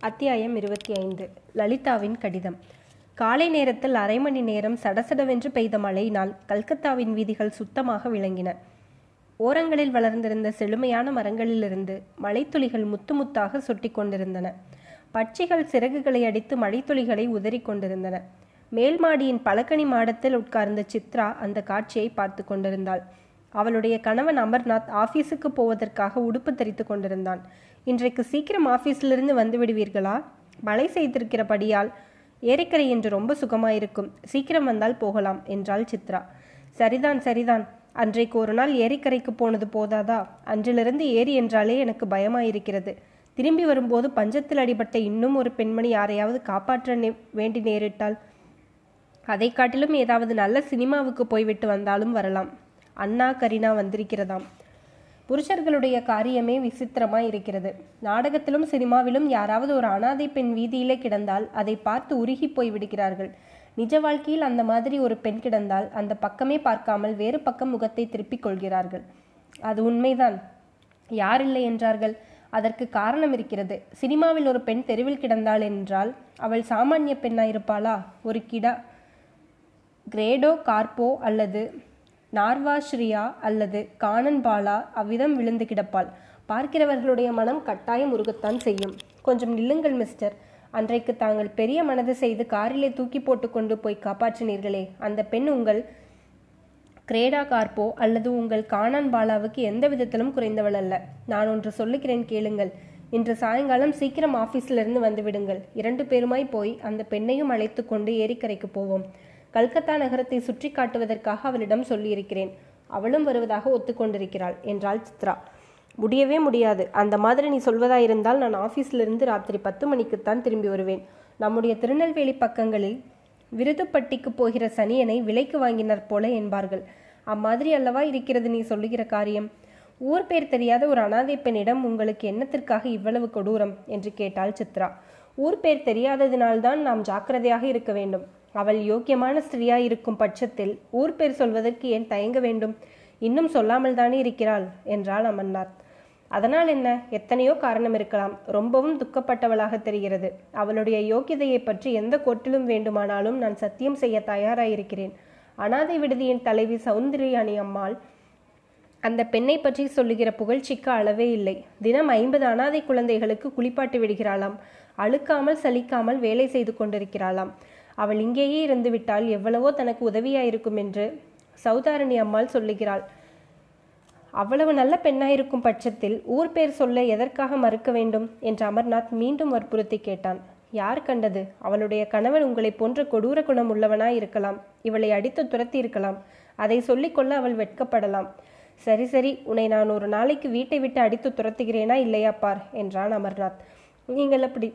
அத்தியாயம் இருபத்தி ஐந்து. லலிதாவின் கடிதம். காலை நேரத்தில் அரை மணி நேரம் சடசடவென்று பெய்த மழையினால் கல்கத்தாவின் வீதிகள் சுத்தமாக விளங்கின. ஓரங்களில் வளர்ந்திருந்த செழுமையான மரங்களிலிருந்து மழைத்துளிகள் முத்து முத்தாக சொட்டி கொண்டிருந்தன. பட்சிகள் சிறகுகளை அடித்து மழைத்துளிகளை உதறிக் கொண்டிருந்தன. மேல் மாடியின் பலகனி மாடத்தில் உட்கார்ந்த சித்ரா அந்த காட்சியை பார்த்து கொண்டிருந்தாள். அவளுடைய கணவன் அமர்நாத் ஆபீஸுக்கு போவதற்காக உடுப்பு தரித்து கொண்டிருந்தான். இன்றைக்கு சீக்கிரம் ஆபீஸிலிருந்து வந்து விடுவீர்களா? மழை செய்திருக்கிறபடியால் ஏரிக்கரை என்று ரொம்ப சுகமாயிருக்கும். சீக்கிரம் வந்தால் போகலாம் என்றாள் சித்ரா. சரிதான் சரிதான். அன்றைக்கு ஒரு நாள் ஏரிக்கரைக்கு போனது போதாதா? அன்றிலிருந்து ஏரி என்றாலே எனக்கு பயமாயிருக்கிறது. திரும்பி வரும்போது பஞ்சத்தில் அடிபட்ட இன்னும் ஒரு பெண்மணி யாரையாவது காப்பாற்ற வேண்டி நேரிட்டால் அதை காட்டிலும் ஏதாவது நல்ல சினிமாவுக்கு போய்விட்டு வந்தாலும் வரலாம். அண்ணா கரீனா வந்திருக்கிறதாம். புருஷர்களுடைய காரியமே விசித்திரமாய் இருக்கிறது. நாடகத்திலும் சினிமாவிலும் யாராவது ஒரு அனாதை பெண் வீதியிலே கிடந்தால் அதை பார்த்து உருகி போய் விடுகிறார்கள். நிஜ வாழ்க்கையில் அந்த மாதிரி ஒரு பெண் கிடந்தால் அந்த பக்கமே பார்க்காமல் வேறு பக்கம் முகத்தை திருப்பிக் கொள்கிறார்கள். அது உண்மைதான். யார் இல்லை என்றார்கள். அதற்கு காரணம் இருக்கிறது. சினிமாவில் ஒரு பெண் தெருவில் கிடந்தாள் என்றால் அவள் சாமானிய பெண்ணாயிருப்பாளா? ஒரு கிடா கிரேடோ கார்போ அல்லது நார்வாஸ்ரீயா அல்லது காணன்பாலா அவ்விதம் விழுந்து கிடப்பாள். பார்க்கிறவர்களுடைய மனம் கட்டாயம் உருகத்தான் செய்யும். கொஞ்சம் நில்லுங்கள் மிஸ்டர். அன்றைக்கு தாங்கள் பெரிய மனது செய்து காரிலே தூக்கி போட்டு கொண்டு போய் காப்பாற்றினீர்களே. அந்த பெண் உங்கள் கிரேடா கார்போ அல்லது உங்கள் கானான் பாலாவுக்கு எந்த விதத்திலும் குறைந்தவள் அல்ல. நான் ஒன்று சொல்லுகிறேன் கேளுங்கள். இன்று சாயங்காலம் சீக்கிரம் ஆபீஸிலிருந்து வந்து விடுங்கள். இரண்டு பேருமாய் போய் அந்த பெண்ணையும் அழைத்து கொண்டு ஏரிக்கரைக்கு போவோம். கல்கத்தா நகரத்தை சுற்றி காட்டுவதற்காக அவளிடம் சொல்லியிருக்கிறேன். அவளும் வருவதாக ஒத்துக்கொண்டிருக்கிறாள் என்றாள் சித்ரா. முடியவே முடியாது. அந்த மாதிரி நீ சொல்வதாயிருந்தால் நான் ஆபீஸிலிருந்து ராத்திரி பத்து மணிக்குத்தான் திரும்பி வருவேன். நம்முடைய திருநெல்வேலி பக்கங்களில் விருதுப்பட்டிக்கு போகிற சனியனை விலைக்கு வாங்கினர் போல என்பார்கள். அம்மாதிரி அல்லவா இருக்கிறது நீ சொல்லுகிற காரியம்? ஊர் பேர் தெரியாத ஒரு அனாதை பெண்ணிடம் உங்களுக்கு என்னத்திற்காக இவ்வளவு கொடூரம்? என்று கேட்டாள் சித்ரா. ஊர் பேர் தெரியாததினால்தான் நாம் ஜாக்கிரதையாக இருக்க வேண்டும். அவள் யோக்கியமான ஸ்திரீயாய் இருக்கும் பட்சத்தில் ஊர் பேர் சொல்வதற்கு ஏன் தயங்க வேண்டும்? இன்னும் சொல்லாமல் தானே இருக்கிறாள்? என்றாள் அமர்நாத். அதனால் என்ன? எத்தனையோ காரணம் இருக்கலாம். ரொம்பவும் துக்கப்பட்டவளாக தெரிகிறது. அவளுடைய யோக்கியதையை பற்றி எந்த கோட்டிலும் வேண்டுமானாலும் நான் சத்தியம் செய்ய தயாராயிருக்கிறேன். அனாதை விடுதியின் தலைவி சௌந்தர்யாணி அம்மாள் அந்த பெண்ணை பற்றி சொல்லுகிற புகழ்ச்சிக்கு அளவே இல்லை. தினம் ஐம்பது அனாதை குழந்தைகளுக்கு குளிப்பாட்டி விடுகிறாளாம். அழுக்காமல் சலிக்காமல் வேலை செய்து கொண்டிருக்கிறாளாம். அவள் இங்கேயே இருந்து விட்டால் எவ்வளவோ தனக்கு உதவியாயிருக்கும் என்று சௌதாரணி அம்மாள் சொல்லுகிறாள். அவ்வளவு நல்ல பெண்ணாயிருக்கும் பட்சத்தில் ஊர் பேர் சொல்ல எதற்காக மறுக்க வேண்டும்? என்று அமர்நாத் மீண்டும் வற்புறுத்தி கேட்டான். யார் கண்டது? அவளுடைய கணவன் உங்களைப் போன்ற கொடூர குணம் உள்ளவனாய் இருக்கலாம். இவளை அடித்து துரத்தி இருக்கலாம் அதை சொல்லிக்கொள்ள அவள் வெட்கப்படலாம். சரி சரி உன்னை நான் ஒரு நாளைக்கு வீட்டை விட்டு அடித்து துரத்துகிறேனா இல்லையா பார்? என்றான் அமர்நாத். நீங்கள் அப்படி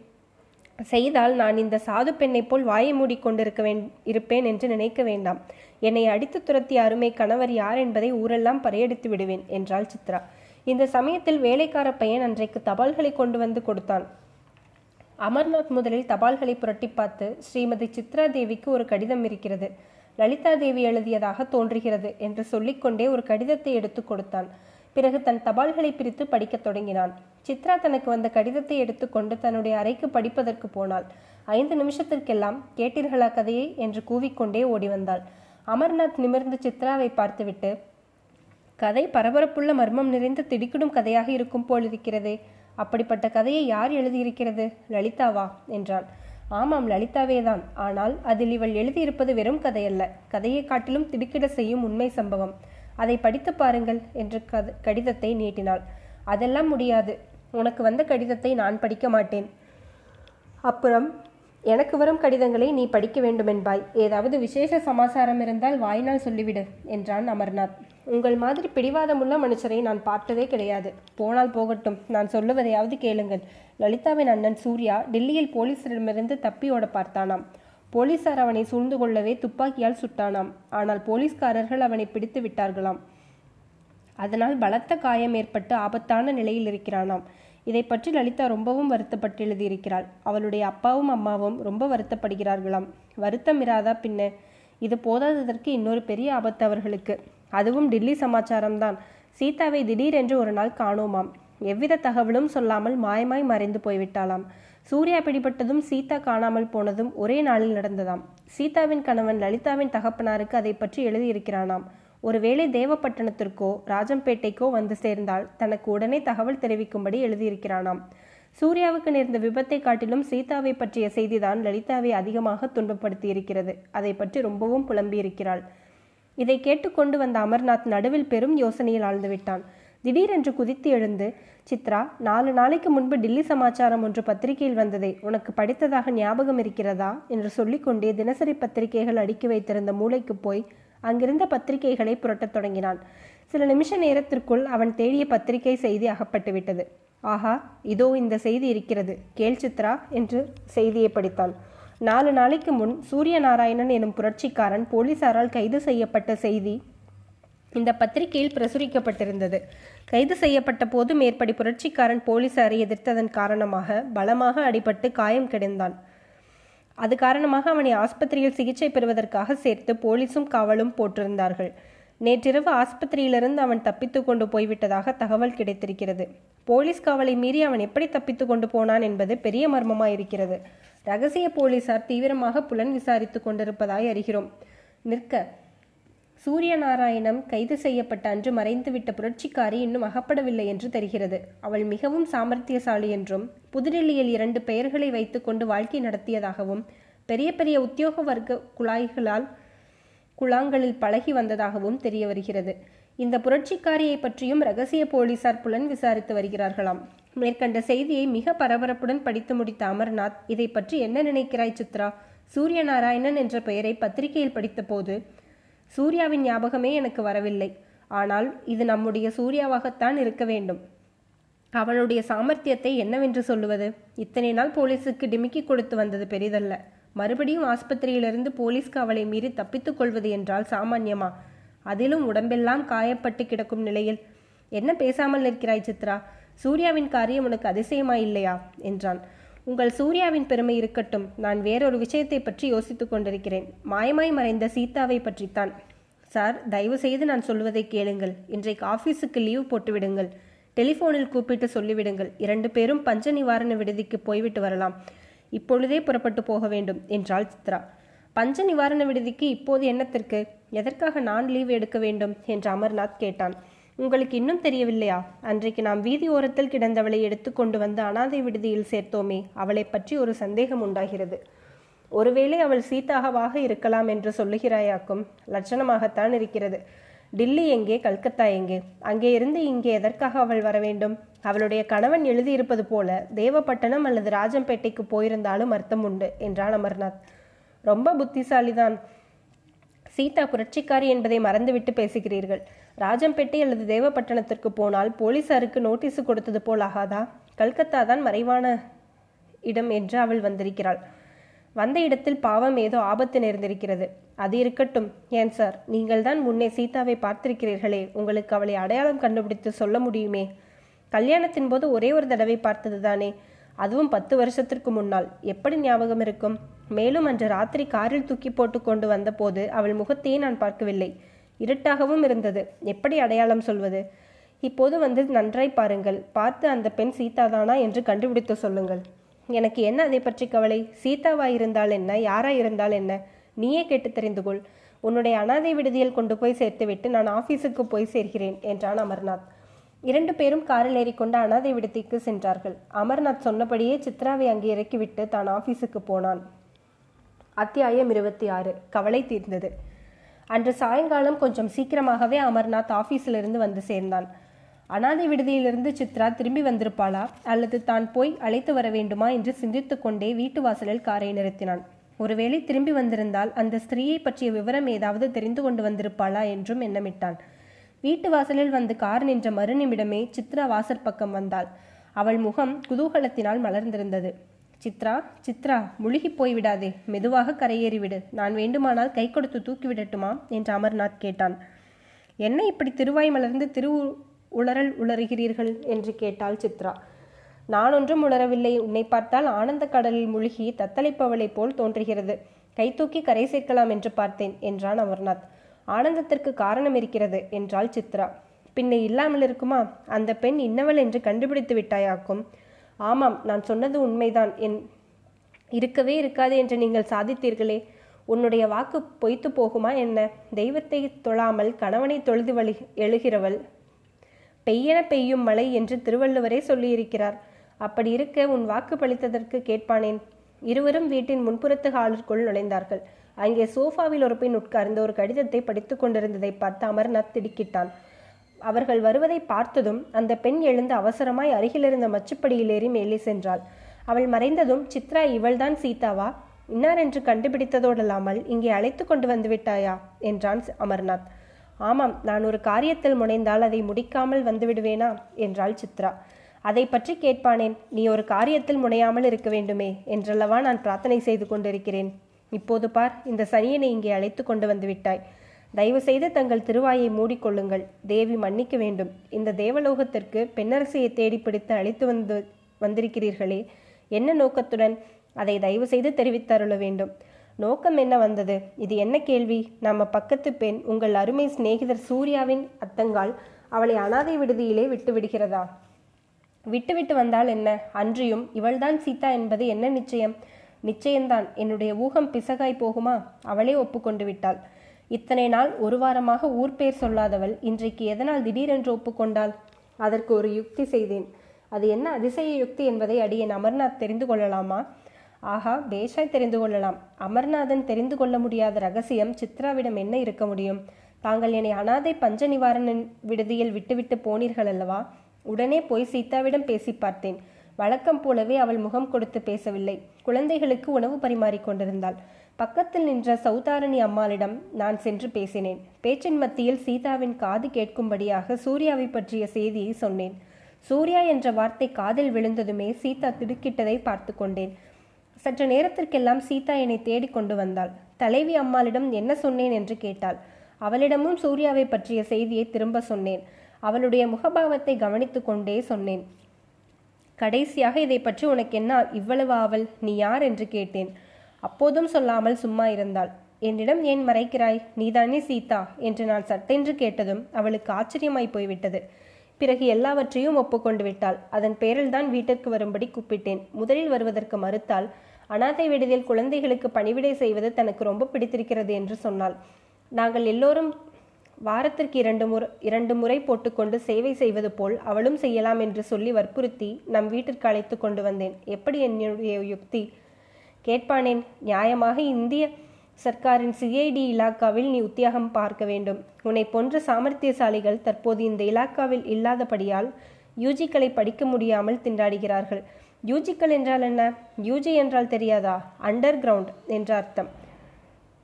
செய்தால் நான் இந்த சாது பெண்ணைப் போல் வாயை மூடிக்கொண்டிருக்க வேண் இருப்பேன் என்று நினைக்க வேண்டாம். என்னை அடித்து துரத்திய அருமை கணவர் யார் என்பதை ஊரெல்லாம் பறையடித்து விடுவேன் என்றாள் சித்ரா. இந்த சமயத்தில் வேலைக்கார பையன் அன்றைக்கு தபால்களை கொண்டு வந்து கொடுத்தான். அமர்நாத் முதலில் தபால்களை புரட்டி பார்த்து ஸ்ரீமதி சித்ரா தேவிக்கு ஒரு கடிதம் இருக்கிறது. லலிதா தேவி எழுதியதாக தோன்றுகிறது என்று சொல்லிக்கொண்டே ஒரு கடிதத்தை எடுத்து கொடுத்தான். பிறகு தன் தபால்களை பிரித்து படிக்கத் தொடங்கினான். சித்ரா தனக்கு வந்த கடிதத்தை எடுத்துக்கொண்டு தன்னுடைய அறைக்கு படிப்பதற்கு போனாள். ஐந்து நிமிஷத்திற்கெல்லாம் கேட்டீர்களா கதையை? என்று கூவிக்கொண்டே ஓடி வந்தாள். அமர்நாத் நிமிர்ந்து சித்ராவை பார்த்துவிட்டு கதை பரபரப்புள்ள மர்மம் நிறைந்த திடுக்கிடும் கதையாக இருக்கும் போல் இருக்கிறதே. அப்படிப்பட்ட கதையை யார் எழுதியிருக்கிறது? லலிதாவா என்றான். ஆமாம் லலிதாவே தான். ஆனால் அதில் இவள் எழுதியிருப்பது வெறும் கதையல்ல. கதையை காட்டிலும் திடுக்கிட செய்யும் உண்மை சம்பவம். அதை படித்து பாருங்கள் என்று கத கடிதத்தை நீட்டினாள். அதெல்லாம் முடியாது. உனக்கு வந்த கடிதத்தை நான் படிக்க மாட்டேன். அப்புறம் எனக்கு வரும் கடிதங்களை நீ படிக்க வேண்டுமென்பாய். ஏதாவது விசேஷ சமாசாரம் இருந்தால் வாய்நாள் சொல்லிவிடு என்றான் அமர்நாத். உங்கள் மாதிரி பிடிவாதமுள்ள மனுஷரை நான் பார்த்ததே கிடையாது. போனால் போகட்டும். நான் சொல்லுவதையாவது கேளுங்கள். லலிதாவின் அண்ணன் சூர்யா டெல்லியில் போலீஸிடமிருந்து தப்பியோட பார்த்தானாம். போலீசார் அவனை சூழ்ந்து கொள்ளவே துப்பாக்கியால் சுட்டானாம். ஆனால் போலீஸ்காரர்கள் அவனை பிடித்து விட்டார்களாம். அதனால் பலத்த காயம் ஏற்பட்டு ஆபத்தான நிலையில் இருக்கிறானாம். இதை பற்றி லலிதா ரொம்பவும் வருத்தப்பட்டு எழுதியிருக்கிறாள். அவளுடைய அப்பாவும் அம்மாவும் ரொம்ப வருத்தப்படுகிறார்களாம். வருத்தம் இராதா பின்ன? இது போதாததற்கு இன்னொரு பெரிய ஆபத்து அவர்களுக்கு. அதுவும் டில்லி சமாச்சாரம்தான். சீதாவை திடீரென்று ஒரு நாள் காணோமாம். எவ்வித தகவலும் சொல்லாமல் மாயமாய் மறைந்து போய்விட்டாளாம். சூர்யா பிடிபட்டதும் சீதா காணாமல் போனதும் ஒரே நாளில் நடந்ததாம். சீதாவின் கணவன் லலிதாவின் தகப்பனாருக்கு அதை பற்றி எழுதியிருக்கிறானாம். ஒருவேளை தேவப்பட்டணத்திற்கோ ராஜம்பேட்டைக்கோ வந்து சேர்ந்தால் தனக்கு உடனே தகவல் தெரிவிக்கும்படி எழுதியிருக்கிறானாம். சூர்யாவுக்கு நேர்ந்த விபத்தை காட்டிலும் சீதாவை பற்றிய செய்திதான் லலிதாவை அதிகமாக துன்பப்படுத்தி இருக்கிறது அதை பற்றி ரொம்பவும் புலம்பியிருக்கிறாள். இதை கேட்டுக்கொண்டு வந்த அமர்நாத் நடுவில் பெரும் யோசனையில் ஆழ்ந்துவிட்டான் திடீரென்று குதித்து எழுந்து சித்ரா நாலு நாளைக்கு முன்பு டில்லி சமாச்சாரம் ஒன்று பத்திரிகையில் வந்ததே உனக்கு படித்ததாக ஞாபகம் இருக்கிறதா? என்று சொல்லிக்கொண்டே தினசரி பத்திரிகைகள் அடுக்கி வைத்திருந்த மூளைக்கு போய் அங்கிருந்த பத்திரிகைகளை புரட்டத் தொடங்கினான். சில நிமிஷ நேரத்திற்குள் அவன் தேடிய பத்திரிகை செய்தி அகப்பட்டு விட்டது. ஆஹா இதோ இந்த செய்தி இருக்கிறது. கேள் சித்ரா என்று செய்தியை படித்தான். நாலு நாளைக்கு முன் சூரிய நாராயணன் எனும் புரட்சிக்காரன் போலீசாரால் கைது செய்யப்பட்ட செய்தி இந்த பத்திரிகையில் பிரசுரிக்கப்பட்டிருந்தது. கைது செய்யப்பட்ட போது மேற்படி புரட்சிக்காரன் போலீசாரை எதிர்த்ததன் காரணமாக பலமாக அடிபட்டு காயம் கிடந்தான். அது காரணமாக அவனை ஆஸ்பத்திரியில் சிகிச்சை பெறுவதற்காக சேர்த்து போலீசும் காவலும் போட்டிருந்தார்கள். நேற்றிரவு ஆஸ்பத்திரியிலிருந்து அவன் தப்பித்து கொண்டு போய்விட்டதாக தகவல் கிடைத்திருக்கிறது. போலீஸ் காவலை மீறி அவன் எப்படி தப்பித்து கொண்டு போனான் என்பது பெரிய மர்மமாயிருக்கிறது. ரகசிய போலீசார் தீவிரமாக புலன் விசாரித்துக் கொண்டிருப்பதாய் அறிகிறோம். நிற்க சூரியநாராயணம் கைது செய்யப்பட்ட அன்று மறைந்துவிட்ட புரட்சிக்காரி இன்னும் அகப்படவில்லை என்று தெரிகிறது. அவள் மிகவும் சாமர்த்தியசாலி என்றும் புதுடில்லியில் இரண்டு பெயர்களை வைத்துக்கொண்டு வாழ்க்கை நடத்தியதாகவும் பெரிய பெரிய உத்தியோக வர்க்க குழாய்களால் குழாங்களில் பழகி வந்ததாகவும் தெரிய வருகிறது. இந்த புரட்சிக்காரியை பற்றியும் ரகசிய போலீசார் புலன் விசாரித்து வருகிறார்களாம். மேற்கண்ட செய்தியை மிக பரபரப்புடன் படித்து முடித்த அமர்நாத் இதை பற்றி என்ன நினைக்கிறாய் சித்ரா? சூரியநாராயணன் என்ற பெயரை பத்திரிகையில் படித்தபோது சூர்யாவின் ஞாபகமே எனக்கு வரவில்லை. ஆனால் இது நம்முடைய சூர்யாவாகத்தான் இருக்க வேண்டும். அவனுடைய சாமர்த்தியத்தை என்னவென்று சொல்லுவது? இத்தனை நாள் போலீஸுக்கு டிமிக்கி கொடுத்து வந்தது பெரிதல்ல. மறுபடியும் ஆஸ்பத்திரியிலிருந்து போலீஸ்க்கு அவளை மீறி தப்பித்துக் கொள்வது என்றால் சாமான்யமா? அதிலும் உடம்பெல்லாம் காயப்பட்டு கிடக்கும் நிலையில் என்ன பேசாமல் நிற்கிறாய் சித்ரா? சூர்யாவின் காரியம் உனக்கு அதிசயமா இல்லையா என்றான். உங்கள் சூர்யாவின் பெருமை இருக்கட்டும். நான் வேறொரு விஷயத்தை பற்றி யோசித்துக் கொண்டிருக்கிறேன். மாயமாய் மறைந்த சீதாவை பற்றித்தான். சார் தயவு செய்து நான் சொல்வதை கேளுங்கள். இன்றைக்கு ஆபீஸுக்கு லீவ் போட்டுவிடுங்கள். டெலிஃபோனில் கூப்பிட்டு சொல்லிவிடுங்கள். இரண்டு பேரும் பஞ்ச நிவாரண விடுதிக்கு போய்விட்டு வரலாம். இப்பொழுதே புறப்பட்டு போக வேண்டும் என்றாள் சித்ரா. பஞ்ச நிவாரண விடுதிக்கு இப்போது என்னத்திற்கு? எதற்காக நான் லீவ் எடுக்க வேண்டும்? என்று அமர்நாத் கேட்டான். உங்களுக்கு இன்னும் தெரியவில்லையா? அன்றைக்கு நாம் வீதி ஓரத்தில் கிடந்தவளை எடுத்துக்கொண்டு வந்து அனாதை விடுதியில் சேர்த்தோமே அவளை பற்றி ஒரு சந்தேகம் உண்டாகிறது. ஒருவேளை அவள் சீதாகவாக இருக்கலாம் என்று சொல்லுகிறாயாக்கும். லட்சணமாகத்தான் இருக்கிறது. டில்லி எங்கே கல்கத்தா எங்கே? அங்கே இருந்து இங்கே எதற்காக அவள் வர வேண்டும்? அவளுடைய கணவன் எழுதியிருப்பது போல தேவப்பட்டணம் அல்லது ராஜம்பேட்டைக்கு போயிருந்தாலும் அர்த்தம் உண்டு என்றான் அமர்நாத். ரொம்ப புத்திசாலிதான். சீதா புரட்சிக்காரி என்பதை மறந்துவிட்டு பேசுகிறீர்கள். ராஜம்பேட்டை அல்லது தேவப்பட்டணத்திற்கு போனால் போலீசாருக்கு நோட்டீஸ் கொடுத்தது போல் ஆகாதா? கல்கத்தா தான் மறைவான இடம் என்று அவள் வந்திருக்கிறாள். வந்த இடத்தில் பாவம் ஏதோ ஆபத்து நேர்ந்திருக்கிறது. அது இருக்கட்டும். ஏன் சார்? நீங்கள் தான் முன்னே சீதாவை பார்த்திருக்கிறீர்களே. உங்களுக்கு அவளை அடையாளம் கண்டுபிடித்து சொல்ல முடியுமே? கல்யாணத்தின் போது ஒரே ஒரு தடவை பார்த்தது தானே. அதுவும் பத்து வருஷத்திற்கு முன்னால். எப்படி ஞாபகம் இருக்கும்? மேலும் அன்று ராத்திரி காரில் தூக்கி போட்டு கொண்டு வந்தபோது அவள் முகத்தையே நான் பார்க்கவில்லை. இருட்டாகவும் இருந்தது. எப்படி அடையாளம் சொல்வது? இப்போது வந்து நன்றாய் பாருங்கள். பார்த்து அந்த பெண் சீதாதானா என்று கண்டுபிடித்து சொல்லுங்கள். எனக்கு என்ன அதை பற்றி கவலை? சீதாவா இருந்தால் என்ன? யாரா இருந்தால் என்ன? நீயே கேட்டு தெரிந்து கொள். உன்னுடைய அனாதை விடுதியில் கொண்டு போய் சேர்த்துவிட்டு நான் ஆபீஸுக்கு போய் சேர்கிறேன் என்றான் அமர்நாத். இரண்டு பேரும் காரில் ஏறிக்கொண்டு அனாதை விடுதிக்கு சென்றார்கள். அமர்நாத் சொன்னபடியே சித்ராவை அங்கே இறக்கிவிட்டு தான் ஆபீஸுக்கு போனான். அத்தியாயம் இருபத்தி ஆறு. கவலை தீர்ந்தது. அன்று சாயங்காலம் கொஞ்சம் சீக்கிரமாகவே அமர்நாத் ஆபீஸிலிருந்து வந்து சேர்ந்தான். அனாதை விடுதியிலிருந்து சித்ரா திரும்பி வந்திருப்பாளா? அல்லது தான் போய் அழைத்து வர வேண்டுமா என்று சிந்தித்து கொண்டே வீட்டு வாசலில் காரை நிறுத்தினான். ஒருவேளை திரும்பி வந்திருந்தால் அந்த ஸ்திரீயை பற்றிய விவரம் ஏதாவது தெரிந்து கொண்டு வந்திருப்பாளா என்றும் எண்ணமிட்டான். வீட்டு வாசலில் வந்து கார் நின்ற மறுநிமிடமே சித்ரா வாசற்பக்கம் வந்தாள். அவள் முகம் குதூகலத்தினால் மலர்ந்திருந்தது. சித்ரா சித்ரா முழுகி போய்விடாதே. மெதுவாக கரையேறிவிடு. நான் வேண்டுமானால் கை கொடுத்து தூக்கி விடட்டுமா என்று அமர்நாத் கேட்டான். என்ன இப்படி திருவாய் மலர்ந்து திரு உளறல் உளறுகிறீர்கள்? என்று கேட்டாள் சித்ரா. நான் ஒன்றும் உணரவில்லை உன்னை பார்த்தால் ஆனந்த கடலில் முழுகி தத்தளிப்பவளைப் போல் தோன்றுகிறது. கை தூக்கி கரை சேர்க்கலாம் என்று பார்த்தேன் என்றான் அமர்நாத். ஆனந்தத்திற்கு காரணம் இருக்கிறது என்றாள் சித்ரா. பின்ன இல்லாமல் இருக்குமா? அந்த பெண் இன்னவள் என்று கண்டுபிடித்து விட்டாயாக்கும். ஆமாம் நான் சொன்னது உண்மைதான். என் இருக்கவே இருக்காது என்று நீங்கள் சாதித்தீர்களே. உன்னுடைய வாக்கு பொய்த்து போகுமா என்ன? தெய்வத்தை தொழாமல் கணவனை தொழுது வழி எழுகிறவள் பெய்யென பெய்யும் மழை என்று திருவள்ளுவரே சொல்லியிருக்கிறார். அப்படி இருக்க உன் வாக்கு பளித்ததற்கு கேட்பானேன்? இருவரும் வீட்டின் முன்புறத்து ஹாலிற்குள் நுழைந்தார்கள். அங்கே சோஃபாவில் ஒரு பெண் உட்கார்ந்து ஒரு கடிதத்தை படித்துக் கொண்டிருந்ததை பார்த்து அமர்நாத் திடுக்கிட்டான். அவர்கள் வருவதை பார்த்ததும் அந்த பெண் எழுந்து அவசரமாய் அருகிலிருந்த மச்சுப்படியிலேறி மேலே சென்றாள். அவள் மறைந்ததும் சித்ரா இவள்தான் சீதாவா? இன்னார் என்று கண்டுபிடித்ததோடல்லாமல் இங்கே அழைத்து கொண்டு வந்து விட்டாயா? என்றான் அமர்நாத். ஆமாம் நான் ஒரு காரியத்தில் முனைந்தால் அதை முடிக்காமல் வந்து விடுவேனா? என்றாள் சித்ரா. அதை பற்றி கேட்பானேன். நீ ஒரு காரியத்தில் முனையாமல் இருக்க வேண்டுமே என்றல்லவா நான் பிரார்த்தனை செய்து கொண்டிருக்கிறேன். இப்போது பார் இந்த சனியனை இங்கே அழைத்து கொண்டு வந்து விட்டாய். தயவு செய்து தங்கள் திருவாயை மூடிக்கொள்ளுங்கள். தேவி மன்னிக்க வேண்டும். இந்த தேவலோகத்திற்கு பெண்ணரசியை தேடி பிடித்து அழைத்து வந்து வந்திருக்கிறீர்களே. என்ன நோக்கத்துடன் அதை தயவு செய்து தெரிவித்தருள வேண்டும். நோக்கம் என்ன வந்தது? இது என்ன கேள்வி? நம்ம பக்கத்து பெண் உங்கள் அருமை சிநேகிதர் சூர்யாவின் அத்தங்கால் அவளை அனாதை விடுதியிலே விட்டு விடுகிறதா? விட்டுவிட்டு வந்தால் என்ன? அன்றியும் இவள்தான் சீதா என்பது என்ன நிச்சயம்? நிச்சயம்தான். என்னுடைய ஊகம் பிசகாய் போகுமா? அவளே ஒப்புக்கொண்டு விட்டாள். இத்தனை நாள் ஒரு வாரமாக ஊர் பேர் சொல்லாதவள் இன்றைக்கு எதனால் திடீரென்று ஒப்புக்கொண்டாள்? அதற்கு ஒரு யுக்தி செய்தேன். அது என்ன அதிசய யுக்தி என்பதை அடியேன் அமர்நாத் தெரிந்து கொள்ளலாமா? ஆஹா பேஷாய் தெரிந்து கொள்ளலாம். அமர்நாதன் தெரிந்து கொள்ள முடியாத ரகசியம் சித்ராவிடம் என்ன இருக்க முடியும்? தாங்கள் என்னை அனாதை பஞ்ச நிவாரண விடுதியில் விட்டுவிட்டு போனீர்கள் அல்லவா? உடனே போய் சீதாவிடம் பேசி பார்த்தேன். வழக்கம் போலவே அவள் முகம் கொடுத்து பேசவில்லை. குழந்தைகளுக்கு உணவு பரிமாறிக் கொண்டிருந்தாள். பக்கத்தில் நின்ற சௌதாரணி அம்மாளிடம் நான் சென்று பேசினேன். பேச்சின் மத்தியில் சீதாவின் காது கேட்கும்படியாக சூர்யாவை பற்றிய செய்தியை சொன்னேன். சூர்யா என்ற வார்த்தை காதில் விழுந்ததுமே சீதா திடுக்கிட்டதை பார்த்து கொண்டேன். சற்று நேரத்திற்கெல்லாம் சீதா என்னை தேடிக் கொண்டு வந்தாள். தலைவி அம்மாளிடம் என்ன சொன்னேன் என்று கேட்டாள். அவளிடமும் சூர்யாவை பற்றிய செய்தியை திரும்ப சொன்னேன். அவளுடைய முகபாவத்தை கவனித்து கொண்டே சொன்னேன். கடைசியாக இதை பற்றி உனக்கு என்ன இவ்வளவு ஆவல் நீ யார்? என்று கேட்டேன். அப்போதும் சொல்லாமல் சும்மா இருந்தாள். என்னிடம் ஏன் மறைக்கிறாய்? நீதானே சீதா? என்று நான் சட்டென்று கேட்டதும் அவளுக்கு ஆச்சரியமாய் போய்விட்டது. பிறகு எல்லாவற்றையும் ஒப்புக்கொண்டு விட்டாள். அதன் பேரில்தான் வீட்டிற்கு வரும்படி கூப்பிட்டேன். முதலில் வருவதற்கு மறுத்தால் அனாதை விடுதியில் குழந்தைகளுக்கு பணிவிடை செய்வது தனக்கு ரொம்ப பிடித்திருக்கிறது என்று சொன்னாள். நாங்கள் எல்லோரும் வாரத்திற்கு இரண்டு முறை இரண்டு முறை போட்டுக்கொண்டு சேவை செய்வது போல் அவளும் செய்யலாம் என்று சொல்லி வற்புறுத்தி நம் வீட்டிற்கு அழைத்து கொண்டு வந்தேன். எப்படி என்னுடைய யுக்தி? கேட்பானேன். நியாயமாக இந்திய சர்க்காரின் சிஐடி இலாக்காவில் நீ உத்தியாகம் பார்க்க வேண்டும். உன்னை போன்ற சாமர்த்தியசாலிகள் தற்போது இந்த இலாக்காவில் இல்லாதபடியால் யூஜிக்களை படிக்க முடியாமல் திண்டாடுகிறார்கள். யூஜிக்கள் என்றால் என்ன? யூஜி என்றால் தெரியாதா? அண்டர் கிரவுண்ட் என்ற அர்த்தம்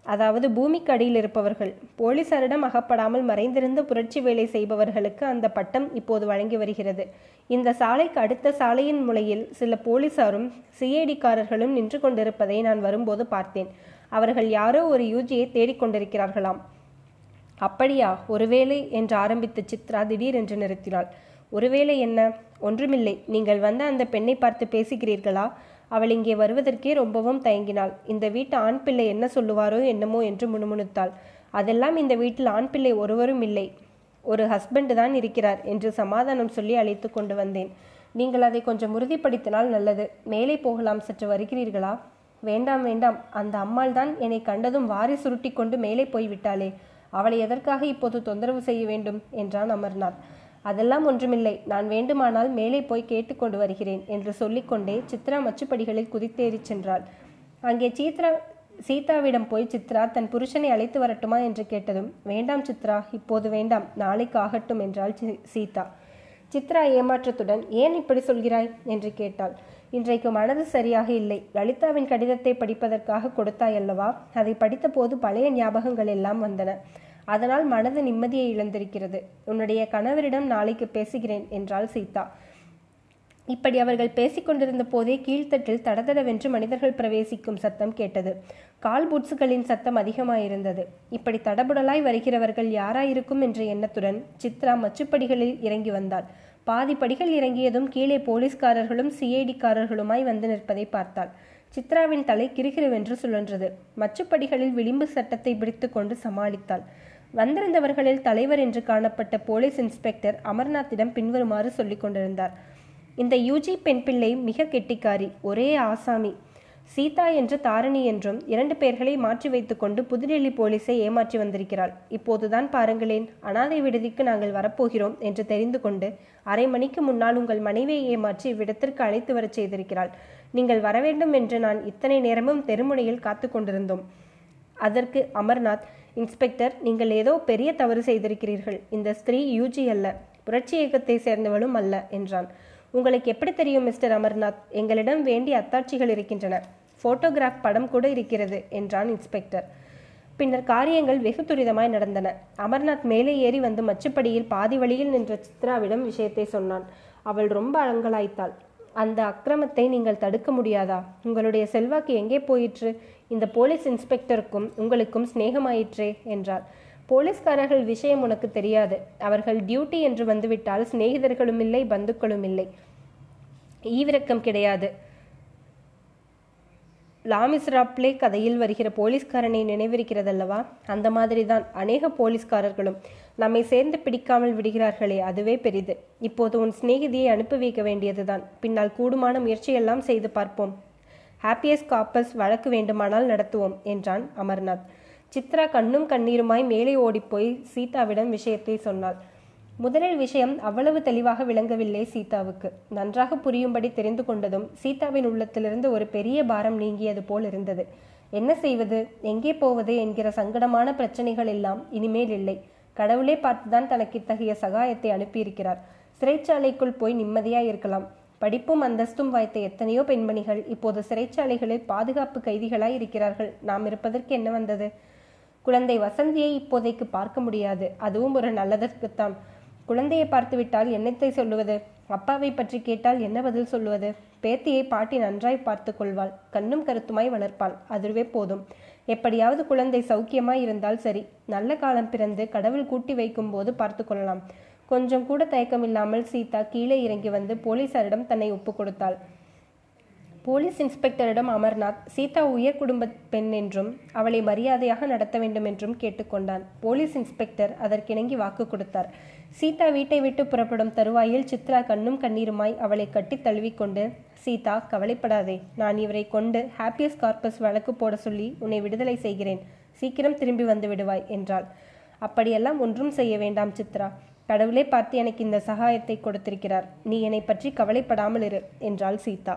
அதாவது பூமிக்கு அடியில் இருப்பவர்கள். போலீசாரிடம் அகப்படாமல் மறைந்திருந்து புரட்சி வேலை செய்பவர்களுக்கு அந்த பட்டம் இப்போது வழங்கி வருகிறது. இந்த சாலைக்கு அடுத்த சாலையின் முளையில் சில போலீசாரும் சிஐடிக்காரர்களும் நின்று கொண்டிருப்பதை நான் வரும்போது பார்த்தேன். அவர்கள் யாரோ ஒரு யூஜியை தேடிக்கொண்டிருக்கிறார்களாம் அப்படியா ஒருவேளை என்று ஆரம்பித்த சித்ரா திடீரென்று நிறுத்தினாள். ஒருவேளை என்ன? ஒன்றுமில்லை. நீங்கள் வந்த அந்த பெண்ணை பார்த்து பேசுகிறீர்களா? அவள் இங்கே வருவதற்கே ரொம்பவும் தயங்கினாள். இந்த வீட்டு ஆண் பிள்ளை என்ன சொல்லுவாரோ என்னமோ என்று முணுமுணுத்தாள். அதெல்லாம் இந்த வீட்டில் ஆண் பிள்ளை ஒருவரும் இல்லை. ஒரு ஹஸ்பண்ட் தான் இருக்கிறார் என்று சமாதானம் சொல்லி அழைத்து கொண்டு வந்தேன். நீங்கள் அதை கொஞ்சம் உறுதிப்படுத்தினால் நல்லது. மேலே போகலாம். சற்று வருகிறீர்களா? வேண்டாம் வேண்டாம். அந்த அம்மாள் தான் என்னை கண்டதும் வாரி சுருட்டி கொண்டு மேலே போய்விட்டாளே. அவளை எதற்காக இப்போது தொந்தரவு செய்ய வேண்டும்? என்றான் அமர்நாத். அதெல்லாம் ஒன்றுமில்லை. நான் வேண்டுமானால் மேலே போய் கேட்டுக்கொண்டு வருகிறேன் என்று சொல்லிக்கொண்டே சித்ரா மச்சுப்படிகளில் குதித்தேறிச் சென்றாள். அங்கே சீத்ரா சீதாவிடம் போய் சித்ரா தன் புருஷனை அழைத்து வரட்டுமா என்று கேட்டதும் வேண்டாம் சித்ரா இப்போது வேண்டாம் நாளைக்கு ஆகட்டும் என்றாள் சீதா. சித்ரா ஏமாற்றத்துடன் ஏன் இப்படி சொல்கிறாய்? என்று கேட்டாள். இன்றைக்கு மனது சரியாக இல்லை. லலிதாவின் கடிதத்தை படிப்பதற்காக கொடுத்தாய் அல்லவா? அதை படித்தபோது பழைய ஞாபகங்கள் எல்லாம் வந்தன. அதனால் மனது நிம்மதியை இழந்திருக்கிறது. உன்னுடைய கணவரிடம் நாளைக்கு பேசுகிறேன் என்றாள் சீதா. இப்படி அவர்கள் பேசிக்கொண்டிருந்த போதே கீழ்த்தட்டில் தடதடவென்று மனிதர்கள் பிரவேசிக்கும் சத்தம் கேட்டது. கால் பூட்ஸுகளின் சத்தம் அதிகமாயிருந்தது. இப்படி தடபுடலாய் வருகிறவர்கள் யாராயிருக்கும் என்ற எண்ணத்துடன் சித்ரா மச்சுப்படிகளில் இறங்கி வந்தாள். பாதி படிகள் இறங்கியதும் கீழே போலீஸ்காரர்களும் சிஐடிக்காரர்களுமாய் வந்து நிற்பதை பார்த்தாள். சித்ராவின் தலை கிருகிருவென்று சுழன்றது. மச்சுப்படிகளில் விளிம்பு சட்டத்தை பிடித்து கொண்டு சமாளித்தாள். வந்திருந்தவர்களில் தலைவர் என்று காணப்பட்ட போலீஸ் இன்ஸ்பெக்டர் அமர்நாத்திடம் பின்வருமாறு சொல்லிக் கொண்டிருந்தார். இந்த யூஜி பெண் பிள்ளை மிக கெட்டிக்காரி ஒரே ஆசாமி. சீதா என்று தாரணி என்றும் இரண்டு பெயர்களை மாற்றி வைத்துக்கொண்டு புதுடெல்லி போலீஸை ஏமாற்றி வந்திருக்கிறாள். இப்போதுதான் பாருங்களேன் அனாதை விடுதிக்கு நாங்கள் வரப்போகிறோம் என்று தெரிந்து கொண்டு அரை மணிக்கு முன்னால் உங்கள் மனைவியை ஏமாற்றி இவ்விடத்திற்கு அழைத்து வரச் செய்திருக்கிறாள். நீங்கள் வரவேண்டும் என்று நான் இத்தனை நேரமும் தெருமுனையில் காத்து கொண்டிருந்தோம். அதற்கு அமர்நாத் இன்ஸ்பெக்டர் நீங்கள் ஏதோ பெரிய தவறு செய்திருக்கிறீர்கள். இந்த ஸ்திரீ யூஜி அல்ல புரட்சி இயக்கத்தை சேர்ந்தவளும் அல்ல என்றான். உங்களுக்கு எப்படி தெரியும் மிஸ்டர் அமர்நாத்? எங்களிடம் வேண்டிய அத்தாட்சிகள் இருக்கின்றன. போட்டோகிராஃப் படம் கூட இருக்கிறது என்றான் இன்ஸ்பெக்டர். பின்னர் காரியங்கள் வெகு துரிதமாய் நடந்தன. அமர்நாத் மேலே ஏறி வந்து மச்சுப்படியில் பாதி வழியில் நின்ற சித்ராவிடம் விஷயத்தை சொன்னான். அவள் ரொம்ப அலங்கலாய்த்தாள். அந்த அக்கிரமத்தை நீங்கள் தடுக்க முடியாதா? உங்களுடைய செல்வாக்கு எங்கே போயிற்று? இந்த போலீஸ் இன்ஸ்பெக்டருக்கும் உங்களுக்கும் சிநேகமாயிற்றே என்றார் போலீஸ்காரர்கள் விஷயம் உனக்கு தெரியாது. அவர்கள் டியூட்டி என்று வந்துவிட்டால் சிநேகிதர்களும் இல்லை பந்துக்களும் இல்லை. ஈவிரக்கம் கிடையாது. லாமிஸ்ராப்ளே கதையில் வருகிற போலீஸ்காரனை நினைவிருக்கிறதல்லவா? அந்த மாதிரி தான் அநேக போலீஸ்காரர்களும் நம்மை சேர்ந்து பிடிக்காமல் விடுகிறார்களே அதுவே பெரிது. இப்போது உன் சிநேகிதியை அனுப்பி வைக்க வேண்டியதுதான். பின்னால் கூடுமான முயற்சியெல்லாம் செய்து பார்ப்போம். ஹாப்பியஸ் காப்பஸ் வழக்கு வேண்டுமானால் நடத்துவோம் என்றான் அமர்நாத். சித்ரா கண்ணும் கண்ணீருமாய் மேலே ஓடிப்போய் சீதாவிடம் விஷயத்தை சொன்னாள். முதலில் விஷயம் அவ்வளவு தெளிவாக விளங்கவில்லை சீதாவுக்கு. நன்றாக புரியும்படி தெரிந்து கொண்டதும் சீதாவின் உள்ளத்திலிருந்து ஒரு பெரிய பாரம் நீங்கியது போல் இருந்தது. என்ன செய்வது? எங்கே போவது? என்கிற சங்கடமான பிரச்சனைகள் எல்லாம் இனிமேல் இல்லை. கடவுளே பார்த்துதான் தனக்கு இத்தகைய சகாயத்தை அனுப்பியிருக்கிறார். சிறைச்சாலைக்குள் போய் நிம்மதியாய் இருக்கலாம். படிப்பும் அந்தஸ்தும் வாய்த்த எத்தனையோ பெண்மணிகள் இப்போது சிறைச்சாலைகளில் பாதுகாப்பு கைதிகளாய் இருக்கிறார்கள். நாம் இருப்பதற்கு என்ன வந்தது? குழந்தை வசந்தியை இப்போதைக்கு பார்க்க முடியாது. அதுவும் ஒரு நல்லதற்குத்தான். குழந்தையை பார்த்துவிட்டால் என்னத்தை சொல்லுவது? அப்பாவை பற்றி கேட்டால் என்ன பதில் சொல்லுவது? பேத்தியை பாட்டி நன்றாய் பார்த்து கொள்வாள். கண்ணும் கருத்துமாய் வளர்ப்பாள். அதுவே போதும். எப்படியாவது குழந்தை சௌக்கியமாய் இருந்தால் சரி. நல்ல காலம் பிறந்து கடவுள் கூட்டி வைக்கும் போது பார்த்து கொள்ளலாம். கொஞ்சம் கூட தயக்கமில்லாமல் சீதா கீழே இறங்கி வந்து போலீசாரிடம் தன்னை ஒப்பு கொடுத்தாள். போலீஸ் இன்ஸ்பெக்டரிடம் அமர்நாத் சீதா உயர் குடும்ப பெண் என்றும் அவளை மரியாதையாக நடத்த வேண்டும் என்றும் கேட்டுக்கொண்டான் போலீஸ் இன்ஸ்பெக்டர் அதற்கிணங்கி வாக்கு கொடுத்தார். சீதா வீட்டை விட்டு புறப்படும் தருவாயில் சித்ரா கண்ணும் கண்ணீருமாய் அவளை கட்டி தழுவிக்கொண்டு சீதா கவலைப்படாதே. நான் இவரை கொண்டு ஹாப்பியஸ் கார்பஸ் வழக்கு போட சொல்லி உன்னை விடுதலை செய்கிறேன். சீக்கிரம் திரும்பி வந்து விடுவாய் என்றாள். அப்படியெல்லாம் ஒன்றும் செய்ய வேண்டாம் சித்ரா. கடவுளே பார்த்து எனக்கு இந்த சகாயத்தை கொடுத்திருக்கிறார். நீ என்னை பற்றி கவலைப்படாமல் இரு என்றாள் சீதா.